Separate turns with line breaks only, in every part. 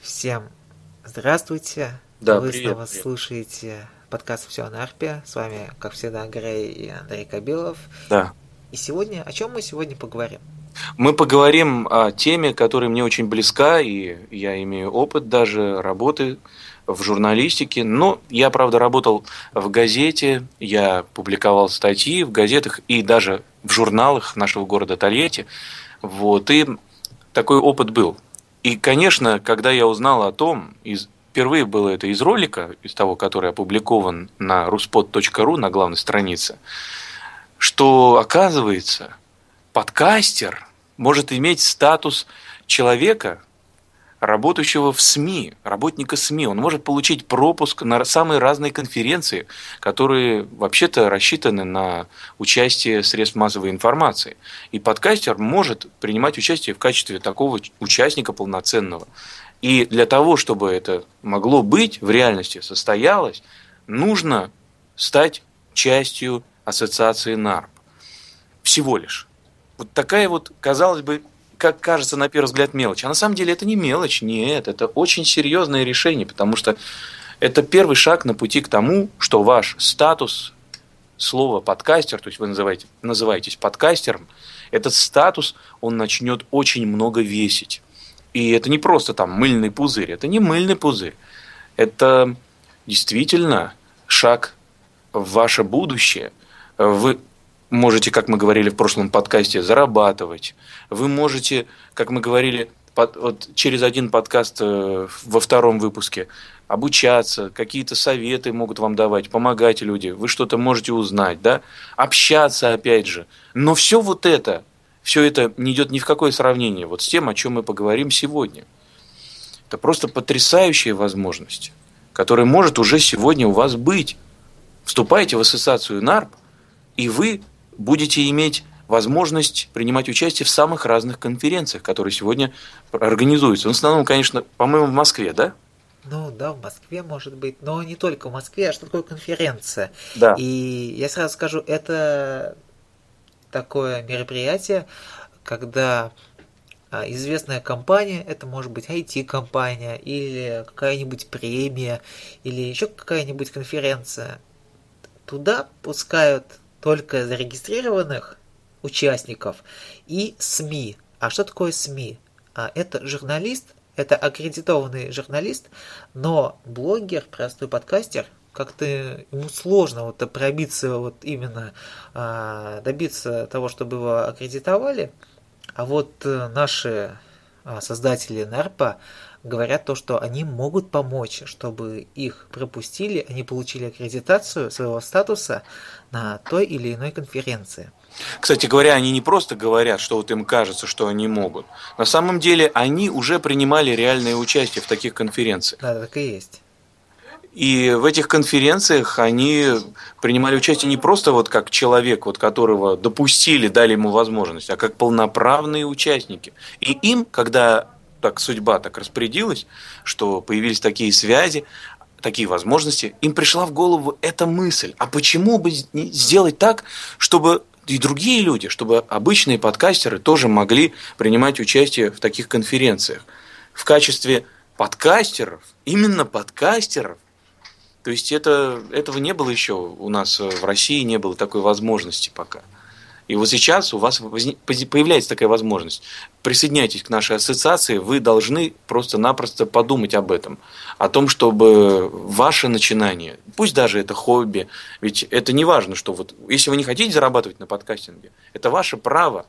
Всем здравствуйте.
Да,
Вы
привет,
снова
привет.
слушаете подкаст «Все на арпе». С вами, как всегда, Грей и Андрей Кабилов.
Да.
И сегодня, о чем мы сегодня поговорим?
Мы поговорим о теме, которая мне очень близка, и я имею опыт даже работы в журналистике. Но я, правда, работал в газете, я публиковал статьи в газетах и даже в журналах нашего города Тольятти. Вот, и такой опыт был. И, конечно, когда я узнал о том, из, впервые было это из ролика, из того, который опубликован на ruspod.ru, на главной странице, что, оказывается, подкастер может иметь статус человека, работающего в СМИ, работника СМИ. Он может получить пропуск на самые разные конференции, которые вообще-то рассчитаны на участие средств массовой информации. И подкастер может принимать участие в качестве такого участника полноценного. И для того, чтобы это могло быть в реальности, состоялось, нужно стать частью ассоциации НАРП. Всего лишь. Вот такая вот, казалось бы, как кажется на первый взгляд мелочь. А на самом деле это не мелочь, нет, это очень серьезное решение, потому что это первый шаг на пути к тому, что ваш статус слова подкастер, то есть вы называете, называетесь подкастером, этот статус, он начнет очень много весить. И это не просто там мыльный пузырь, это не мыльный пузырь. Это действительно шаг в ваше будущее. Вы можете, как мы говорили в прошлом подкасте, зарабатывать. Вы можете, как мы говорили под, вот, через один подкаст э, во втором выпуске, обучаться, какие-то советы могут вам давать, помогать люди, вы что-то можете узнать, да, общаться опять же. Но все вот это, все это не идет ни в какое сравнение вот с тем, о чем мы поговорим сегодня. Это просто потрясающая возможность, которая может уже сегодня у вас быть. Вступайте в ассоциацию НАРП, и вы будете иметь возможность принимать участие в самых разных конференциях, которые сегодня организуются. В основном, конечно, по-моему, в Москве, да?
Ну да, в Москве может быть, но не только в Москве, а что такое конференция.
Да.
И я сразу скажу, это такое мероприятие, когда а, известная компания, это может быть IT-компания или какая-нибудь премия или еще какая-нибудь конференция, туда пускают только зарегистрированных участников и СМИ. А что такое СМИ? А это журналист, это аккредитованный журналист, но блогер, простой подкастер, как-то ему сложно вот пробиться вот именно а, добиться того, чтобы его аккредитовали. А вот э, наши создатели НАРПа говорят то, что они могут помочь, чтобы их пропустили, они получили аккредитацию своего статуса на той или иной конференции.
Кстати говоря, они не просто говорят, что вот им кажется, что они могут. На самом деле они уже принимали реальное участие в таких конференциях.
Да, так и есть.
И в этих конференциях они принимали участие не просто вот как человек, вот которого допустили, дали ему возможность, а как полноправные участники. И им, когда так судьба так распорядилась, что появились такие связи, такие возможности, им пришла в голову эта мысль. А почему бы сделать так, чтобы и другие люди, чтобы обычные подкастеры тоже могли принимать участие в таких конференциях в качестве подкастеров, именно подкастеров. То есть это, этого не было еще у нас в России, не было такой возможности пока. И вот сейчас у вас появляется такая возможность. Присоединяйтесь к нашей ассоциации, вы должны просто-напросто подумать об этом. О том, чтобы ваше начинание, пусть даже это хобби, ведь это не важно, что вот, если вы не хотите зарабатывать на подкастинге, это ваше право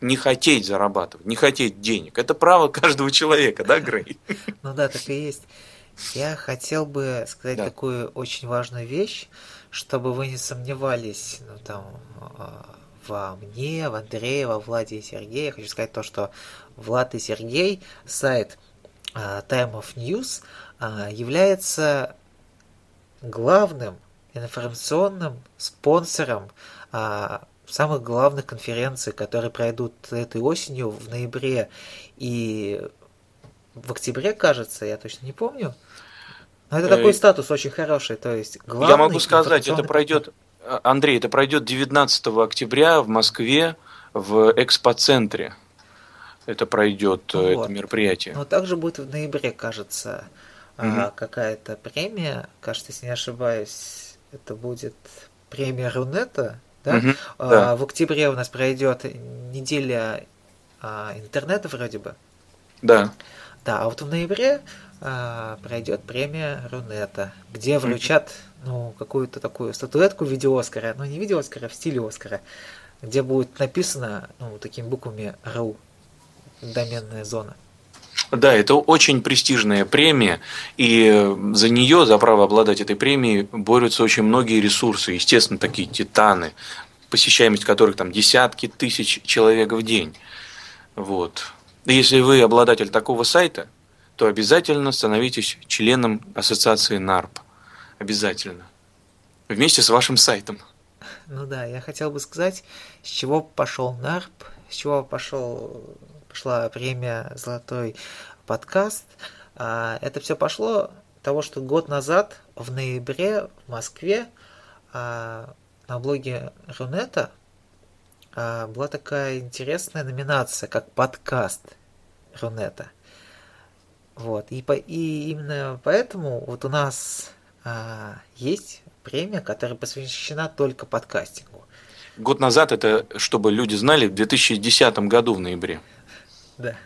не хотеть зарабатывать, не хотеть денег. Это право каждого человека, да, Грей?
Ну да, так и есть. Я хотел бы сказать
Да.
такую очень важную вещь, чтобы вы не сомневались ну, там, а, во мне, в Андрее, во Владе и Сергее. Я хочу сказать то, что Влад и Сергей, сайт а, Time of News, а, является главным информационным спонсором а, самых главных конференций, которые пройдут этой осенью в ноябре и в октябре, кажется, я точно не помню. Но это
Э,
такой статус очень хороший, то есть главный
Я могу сказать, это пройдет, а, Андрей, это пройдет 19 октября в Москве в экспоцентре. это пройдет
Вот.
это мероприятие.
Но также будет в ноябре, кажется,
Мгм.
какая-то премия. Кажется, если не ошибаюсь, это будет премия Рунета, да? А,
да.
В октябре у нас пройдет неделя а, интернета вроде бы.
Да.
Да, а вот в ноябре а, пройдет премия Рунета, где вручат ну, какую-то такую статуэтку в виде Оскара, но не в виде Оскара, в стиле Оскара, где будет написано ну, такими буквами РУ, доменная зона.
Да, это очень престижная премия, и за нее, за право обладать этой премией, борются очень многие ресурсы, естественно, такие титаны, посещаемость которых там десятки тысяч человек в день. Вот. Если вы обладатель такого сайта, то обязательно становитесь членом ассоциации НАРП. Обязательно. Вместе с вашим сайтом.
Ну да, я хотел бы сказать, с чего пошел НАРП, с чего пошел, пошла премия «Золотой подкаст». А, Это все пошло того, что год назад, в ноябре, в Москве, а, на блоге Рунета а, была такая интересная номинация, как подкаст Рунета. Вот. И, по, и именно поэтому вот у нас а, есть премия, которая посвящена только подкастингу.
Год назад, это, чтобы люди знали, в 2010 году в ноябре.
Да.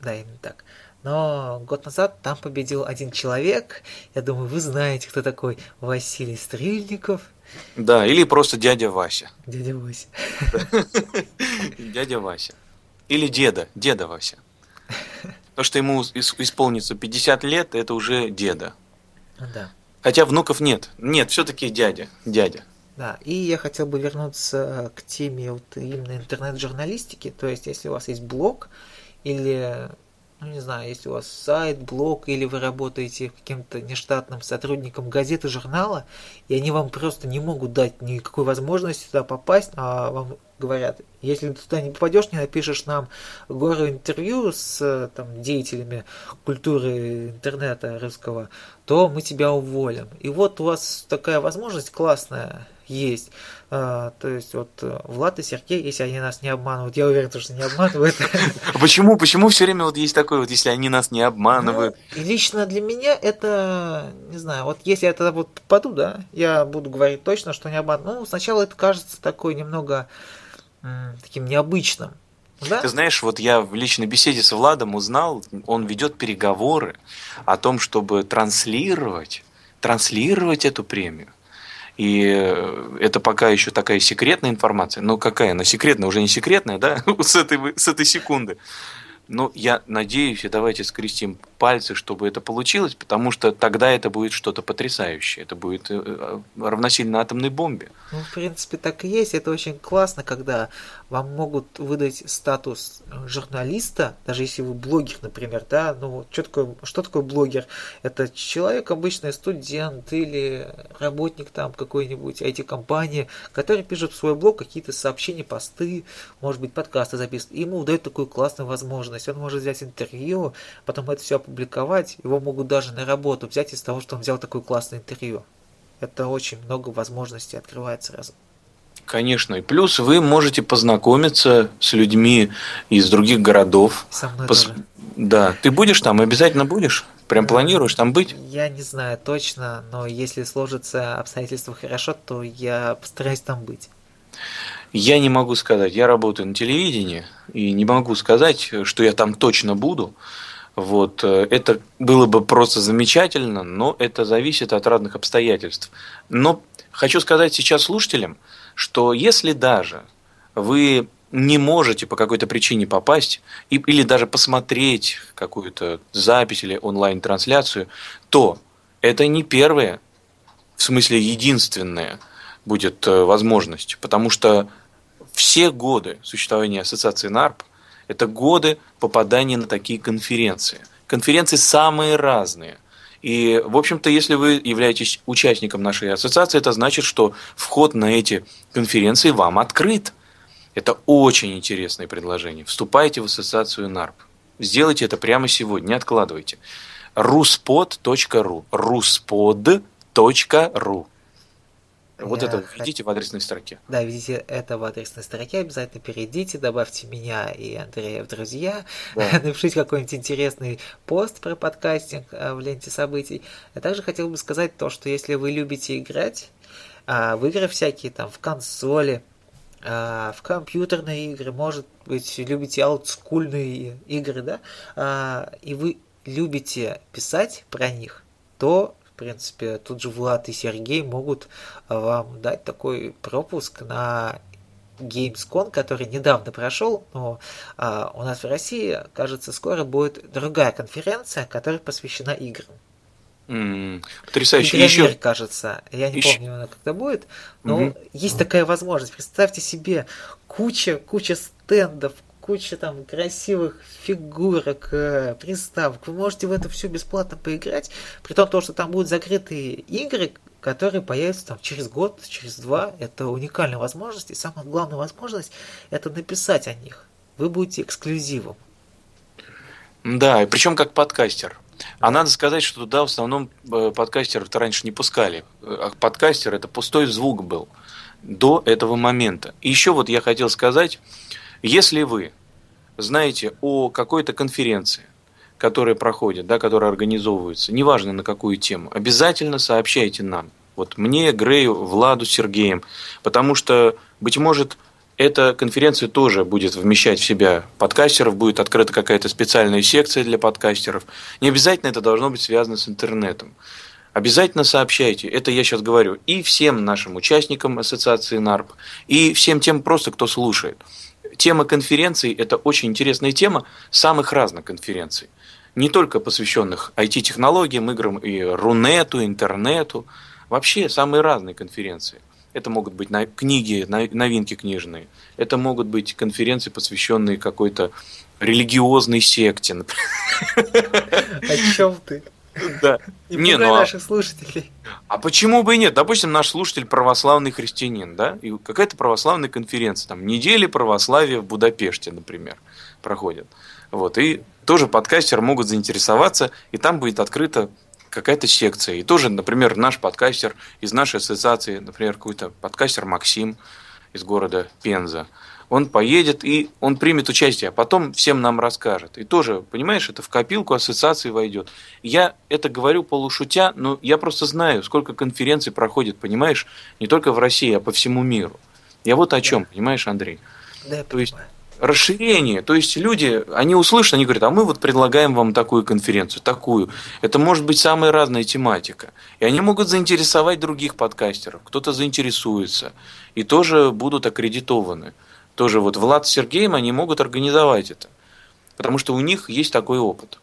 Да, именно так. Но год назад там победил один человек. Я думаю, вы знаете, кто такой Василий Стрельников.
Да, или просто дядя Вася.
Дядя Вася.
Дядя Вася. Или деда, деда Вася. То, что ему ис- исполнится 50 лет, это уже деда.
Да.
Хотя внуков нет. Нет, все-таки дядя. Дядя.
Да, и я хотел бы вернуться к теме вот именно интернет-журналистики. То есть, если у вас есть блог или, ну не знаю, если у вас сайт, блог, или вы работаете каким-то нештатным сотрудником газеты, журнала, и они вам просто не могут дать никакой возможности туда попасть, а вам говорят, если ты туда не попадешь, не напишешь нам гору интервью с там, деятелями культуры интернета русского, то мы тебя уволим. И вот у вас такая возможность классная есть. А, то есть вот э, Влад и Сергей, если они нас не обманывают, я уверен, что не обманывают.
А Почему? Почему все время вот есть такое вот, если они нас не обманывают?
Ну, лично для меня это, не знаю, вот если я тогда вот попаду, да, я буду говорить точно, что не обманываю. Ну, сначала это кажется такой немного таким необычным. Да?
Ты знаешь, вот я в личной беседе с Владом узнал, он ведет переговоры о том, чтобы транслировать, транслировать эту премию. И э, это пока еще такая секретная информация. Ну, какая она секретная? Уже не секретная, да? С этой, с этой секунды. Но я надеюсь, и давайте скрестим пальцы, чтобы это получилось, потому что тогда это будет что-то потрясающее. Это будет э, э, равносильно атомной бомбе.
Ну, в принципе, так и есть. Это очень классно, когда вам могут выдать статус э, журналиста, даже если вы блогер, например, да, ну, что такое, что такое блогер? Это человек, обычный студент или работник там какой-нибудь IT-компании, который пишет в свой блог какие-то сообщения, посты, может быть, подкасты записывает. И ему дают такую классную возможность. Он может взять интервью, потом это все опубликовать. Его могут даже на работу взять из того, что он взял такое классное интервью. Это очень много возможностей открывает сразу.
Конечно. И плюс вы можете познакомиться с людьми из других городов.
Со мной
Пос-
тоже.
Да. Ты будешь там? Обязательно будешь? Прям
Да.
планируешь там быть?
Я не знаю точно, но если сложатся обстоятельства хорошо, то я постараюсь там быть.
Я не могу сказать. Я работаю на телевидении и не могу сказать, что я там точно буду. Вот э, это было бы просто замечательно, но это зависит от разных обстоятельств. Но хочу сказать сейчас слушателям, что если даже вы не можете по какой-то причине попасть и, или даже посмотреть какую-то запись или онлайн-трансляцию, то это не первое, в смысле единственное будет э, возможность, потому что все годы существования ассоциации НАРП – это годы попадания на такие конференции. Конференции самые разные. И, в общем-то, если вы являетесь участником нашей ассоциации, это значит, что вход на эти конференции вам открыт. Это очень интересное предложение. Вступайте в ассоциацию НАРП. Сделайте это прямо сегодня, не откладывайте. ruspod.ru ruspod.ru Вот
Я
это
хот-
введите в адресной строке.
Да, введите это в адресной строке, обязательно перейдите, добавьте меня и Андрея в друзья,
Да.
напишите какой-нибудь интересный пост про подкастинг а, в ленте событий. Я также хотел бы сказать то, что если вы любите играть а, в игры всякие, там, в консоли, а, в компьютерные игры, может быть, любите олдскульные игры, да, а, и вы любите писать про них, то, в принципе, тут же Влад и Сергей могут а, вам дать такой пропуск на Gamescom, который недавно прошел, но а, у нас в России, кажется, скоро будет другая конференция, которая посвящена играм.
М, Потрясающе.
Игромир,
Еще
кажется. Я не
Еще-
помню, она когда будет, но
Мгм.
есть такая возможность. Представьте себе куча, куча стендов, куча там красивых фигурок, э, приставок. Вы можете в это все бесплатно поиграть, при том, то, что там будут закрытые игры, которые появятся там через год, через два. Это уникальная возможность. И самая главная возможность это написать о них. Вы будете эксклюзивом.
Да, и причем как подкастер. А надо сказать, что туда в основном э, подкастеров-то раньше не пускали. А подкастер это пустой звук был до этого момента. И еще вот я хотел сказать, если вы знаете о какой-то конференции, которая проходит, да, которая организовывается, неважно на какую тему, обязательно сообщайте нам. Вот мне, Грею, Владу, Сергеем. Потому что, быть может, эта конференция тоже будет вмещать в себя подкастеров, будет открыта какая-то специальная секция для подкастеров. Не обязательно это должно быть связано с интернетом. Обязательно сообщайте, это я сейчас говорю, и всем нашим участникам ассоциации НАРП, и всем тем просто, кто слушает. Тема конференций – это очень интересная тема самых разных конференций. Не только посвященных IT-технологиям, играм и Рунету, интернету. Вообще самые разные конференции. Это могут быть книги, новинки книжные. Это могут быть конференции, посвященные какой-то религиозной секте.
О чем ты?
Да.
Не
Не, ну а-
наших слушателей.
А почему бы и нет? Допустим, наш слушатель православный христианин, да, и какая-то православная конференция, там, недели православия в Будапеште, например, проходит. Вот, и тоже подкастер могут заинтересоваться, и там будет открыта какая-то секция. И тоже, например, наш подкастер из нашей ассоциации, например, какой-то подкастер Максим из города Пенза, он поедет и он примет участие, а потом всем нам расскажет. И тоже, понимаешь, это в копилку ассоциации войдет. Я это говорю полушутя, но я просто знаю, сколько конференций проходит, понимаешь, не только в России, а по всему миру. Я вот о чем, понимаешь, Андрей?
Да,
То есть расширение. То есть люди, они услышат, они говорят, а мы вот предлагаем вам такую конференцию, такую. Это может быть самая разная тематика. И они могут заинтересовать других подкастеров. Кто-то заинтересуется. И тоже будут аккредитованы. Тоже вот Влад с Сергеем, они могут организовать это. Потому что у них есть такой опыт.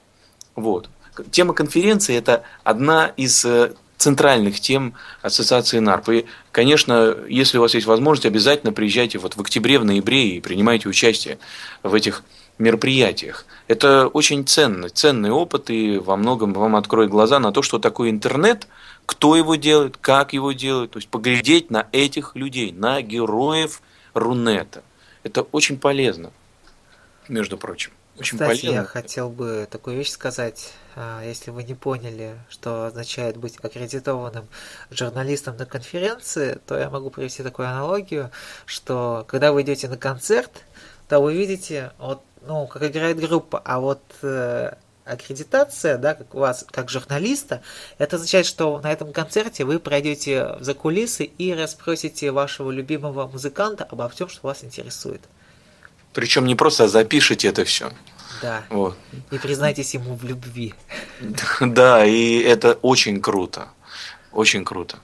Вот. Тема конференции – это одна из э, центральных тем ассоциации НАРП. И, конечно, если у вас есть возможность, обязательно приезжайте вот в октябре, в ноябре и принимайте участие в этих мероприятиях. Это очень ценно, ценный опыт и во многом вам откроет глаза на то, что такое интернет, кто его делает, как его делают. То есть поглядеть на этих людей, на героев Рунета. Это очень полезно, между прочим. Очень
Кстати,
полезно.
я хотел бы такую вещь сказать. А, Если вы не поняли, что означает быть аккредитованным журналистом на конференции, то я могу привести такую аналогию, что когда вы идете на концерт, то вы видите, вот, ну, как играет группа, а вот э, аккредитация, да, как у вас, как журналиста, это означает, что на этом концерте вы пройдете за кулисы и расспросите вашего любимого музыканта обо всем, что вас интересует.
Причем не просто запишите это все.
Да.
Вот.
И признайтесь ему в любви.
Да, и это очень круто. Очень круто.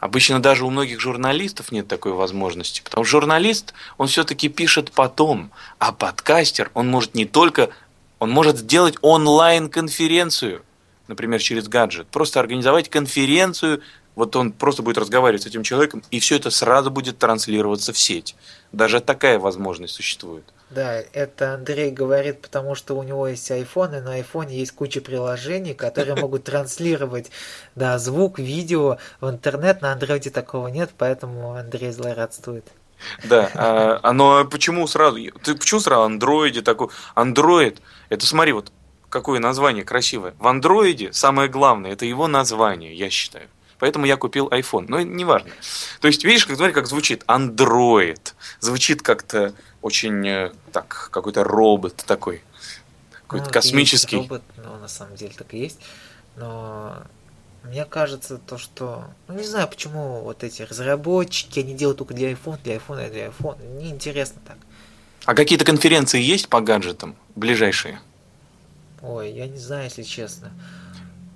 Обычно даже у многих журналистов нет такой возможности. Потому что журналист, он все-таки пишет потом. А подкастер, он может не только... Он может сделать онлайн-конференцию, например, через гаджет. Просто организовать конференцию, вот он просто будет разговаривать с этим человеком, и все это сразу будет транслироваться в сеть. Даже такая возможность существует.
Да, это Андрей говорит, потому что у него есть iPhone, и на айфоне есть куча приложений, которые могут транслировать да, звук, видео в интернет. На андроиде такого нет, поэтому Андрей злорадствует.
Да, а, а, но почему сразу? Ты почему сразу андроиде такой? Андроид, это смотри, вот какое название красивое. В андроиде самое главное, это его название, я считаю. поэтому я купил iPhone. Но неважно. То есть, видишь, как, смотри, как звучит Android. Звучит как-то очень э, так, какой-то робот такой. Какой-то
Ну,
космический.
Робот, но на самом деле так и есть. Но мне кажется, то, что... Ну, не знаю, почему вот эти разработчики, они делают только для iPhone, для iPhone и для iPhone. Неинтересно так.
А какие-то конференции есть по гаджетам ближайшие?
Ой, я не знаю, если честно.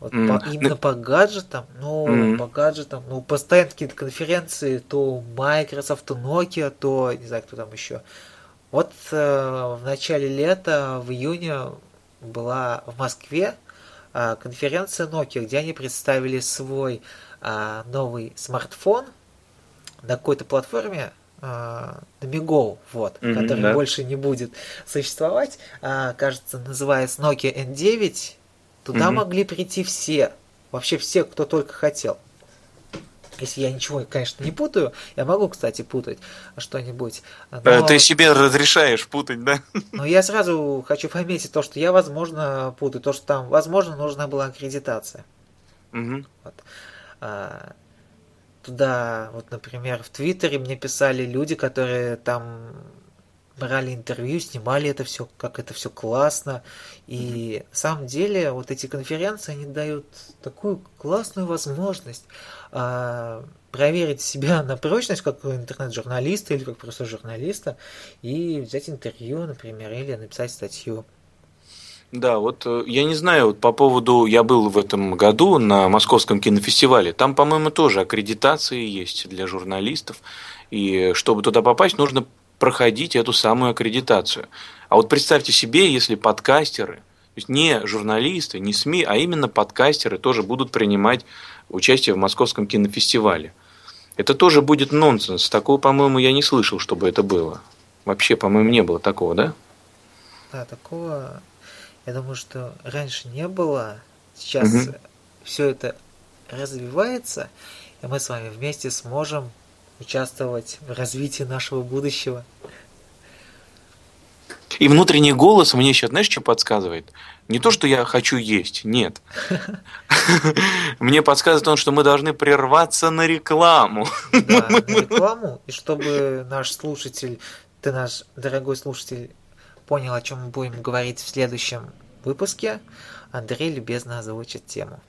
Вот
М,
по- именно
ну-
по гаджетам, ну,
М.
по гаджетам, ну, постоянно какие-то конференции, то Microsoft, то Nokia, то, не знаю, кто там еще. Вот э, в начале лета, в июне, была в Москве а, конференция Nokia, где они представили свой а, новый смартфон на какой-то платформе, а, на Migo, вот,
Мгм,
который
да.
больше не будет существовать, кажется, называется Nokia N9. Туда
Мгм.
могли прийти все, вообще все, кто только хотел. Если я ничего, конечно, не путаю, я могу, кстати, путать что-нибудь.
Э,
Но,
Ты себе разрешаешь путать, да?
но я сразу хочу пометить то, что я, возможно, путаю, то, что там, возможно, нужна была аккредитация.
Мгм.
А, Туда, вот, например, в Твиттере мне писали люди, которые там брали интервью, снимали это все, как это все классно. И на самом деле вот эти конференции, они дают такую классную возможность а, проверить себя на прочность как интернет-журналиста или как просто журналиста и взять интервью, например, или написать статью.
Да, вот э, я не знаю, вот по поводу, я был в этом году на Московском кинофестивале, там, по-моему, тоже аккредитации есть для журналистов, и чтобы туда попасть, нужно проходить эту самую аккредитацию. А вот представьте себе, если подкастеры, то есть не журналисты, не СМИ, а именно подкастеры тоже будут принимать участие в Московском кинофестивале. Это тоже будет нонсенс. Такого, по-моему, я не слышал, чтобы это было. Вообще, по-моему, не было такого, да?
Да, такого, я думаю, что раньше не было. Сейчас
Мгм.
все это развивается, и мы с вами вместе сможем участвовать в развитии нашего будущего.
И внутренний голос мне сейчас, знаешь, что подсказывает? Не то, что я хочу есть, нет. Мне подсказывает он, что мы должны прерваться на рекламу.
Да, на рекламу, и чтобы наш слушатель, ты наш дорогой слушатель, понял, о чем мы будем говорить в следующем выпуске, Андрей любезно озвучит тему.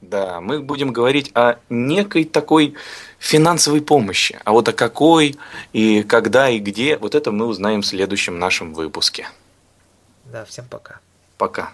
Да, мы будем говорить о некой такой финансовой помощи. А вот о какой и когда и где, вот это мы узнаем в следующем нашем выпуске.
Да, всем пока.
Пока.